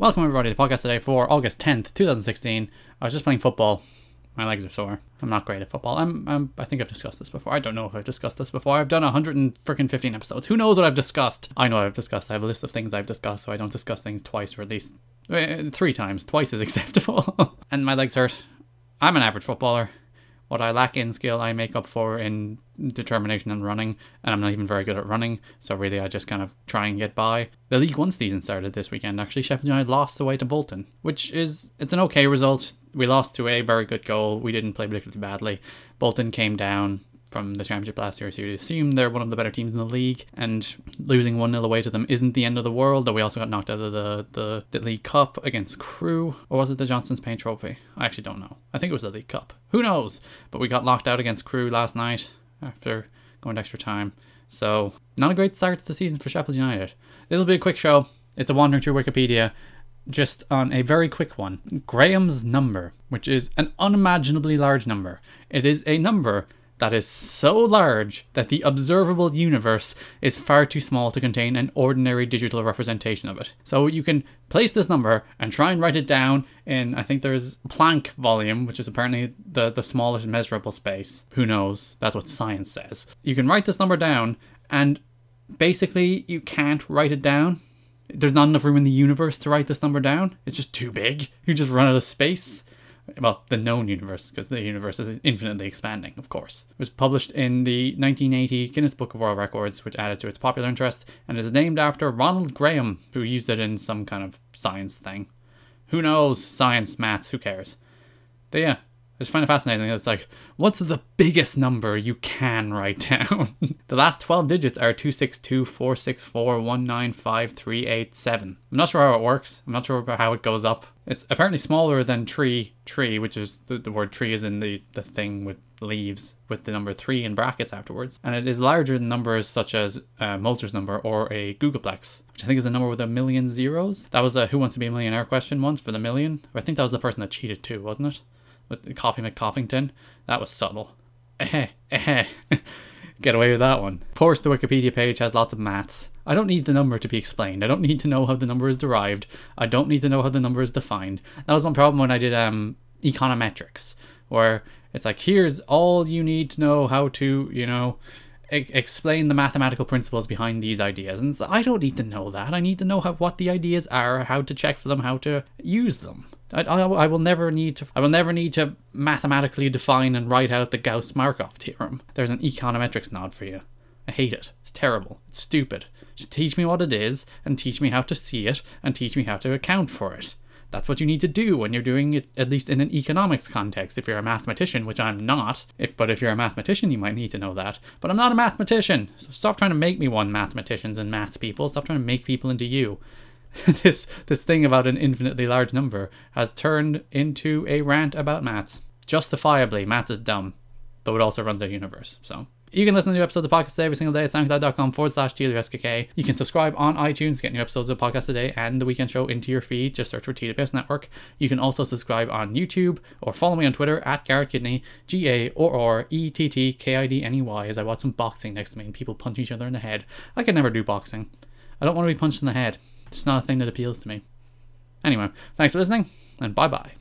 Welcome everybody to the podcast today for August 10th, 2016. I was just playing football. My legs are sore. I'm not great at football. I'm, I'm I think I've discussed this before. I don't know if I've discussed this before. I've done 100 and freaking 15 episodes. Who knows what I've discussed? I know I've discussed. I have a list of things I've discussed, so I don't discuss things twice or at least uh, three times. Twice is acceptable. and my legs hurt. I'm an average footballer. What I lack in skill, I make up for in determination and running, and I'm not even very good at running, so really I just kind of try and get by. The League One season started this weekend, actually. Sheffield United lost away to Bolton, which is, it's an okay result. We lost to a very good goal. We didn't play particularly badly. Bolton came down, from the championship last year, so you'd assume they're one of the better teams in the league. And losing 1 0 away to them isn't the end of the world, though we also got knocked out of the, the, the League Cup against Crewe, Or was it the Johnstone's Paint Trophy? I actually don't know. I think it was the League Cup. Who knows? But we got locked out against Crewe last night after going to extra time. So, not a great start to the season for Sheffield United. This will be a quick show. It's a wandering through Wikipedia just on a very quick one Graham's number, which is an unimaginably large number. It is a number that is so large that the observable universe is far too small to contain an ordinary digital representation of it. So you can place this number and try and write it down in, I think there's Planck volume, which is apparently the, the smallest measurable space. Who knows? That's what science says. You can write this number down, and basically, you can't write it down. There's not enough room in the universe to write this number down. It's just too big. You just run out of space well, the known universe, because the universe is infinitely expanding, of course. It was published in the 1980 Guinness Book of World Records, which added to its popular interest, and is named after Ronald Graham, who used it in some kind of science thing. Who knows? Science, maths, who cares? But yeah, just find it fascinating. It's like, what's the biggest number you can write down? the last 12 digits are 2624641953887. I'm not sure how it works. I'm not sure about how it goes up. It's apparently smaller than tree, tree, which is the, the word tree is in the, the thing with leaves with the number 3 in brackets afterwards. And it is larger than numbers such as uh, Moser's number or a googolplex, which I think is a number with a million zeros. That was a Who Wants to Be a Millionaire question once for the million. I think that was the person that cheated too, wasn't it? With Coffee McCoffington. That was subtle. Eh, eh. Get away with that one. Of course, the Wikipedia page has lots of maths. I don't need the number to be explained. I don't need to know how the number is derived. I don't need to know how the number is defined. That was one problem when I did um, econometrics, where it's like, here's all you need to know how to, you know, explain the mathematical principles behind these ideas. And I don't need to know that. I need to know how, what the ideas are, how to check for them, how to use them. I, I, I, will never need to I will never need to mathematically define and write out the Gauss-Markov theorem. There's an econometrics nod for you. I hate it. It's terrible. It's stupid. Just teach me what it is and teach me how to see it and teach me how to account for it. That's what you need to do when you're doing it, at least in an economics context. If you're a mathematician, which I'm not, if, but if you're a mathematician, you might need to know that. But I'm not a mathematician, so stop trying to make me one, mathematicians and maths people. Stop trying to make people into you. this this thing about an infinitely large number has turned into a rant about maths. Justifiably, maths is dumb, though it also runs their universe. So you can listen to new episodes of podcasts every single day at soundcloud.com forward slash TWSKK. You can subscribe on iTunes to get new episodes of Podcast Today and the Weekend Show into your feed. Just search for TWS Network. You can also subscribe on YouTube or follow me on Twitter at Garrett Kidney, G A or R E T T K I D N E Y, as I watch some boxing next to me and people punch each other in the head. I can never do boxing. I don't want to be punched in the head. It's not a thing that appeals to me. Anyway, thanks for listening, and bye bye.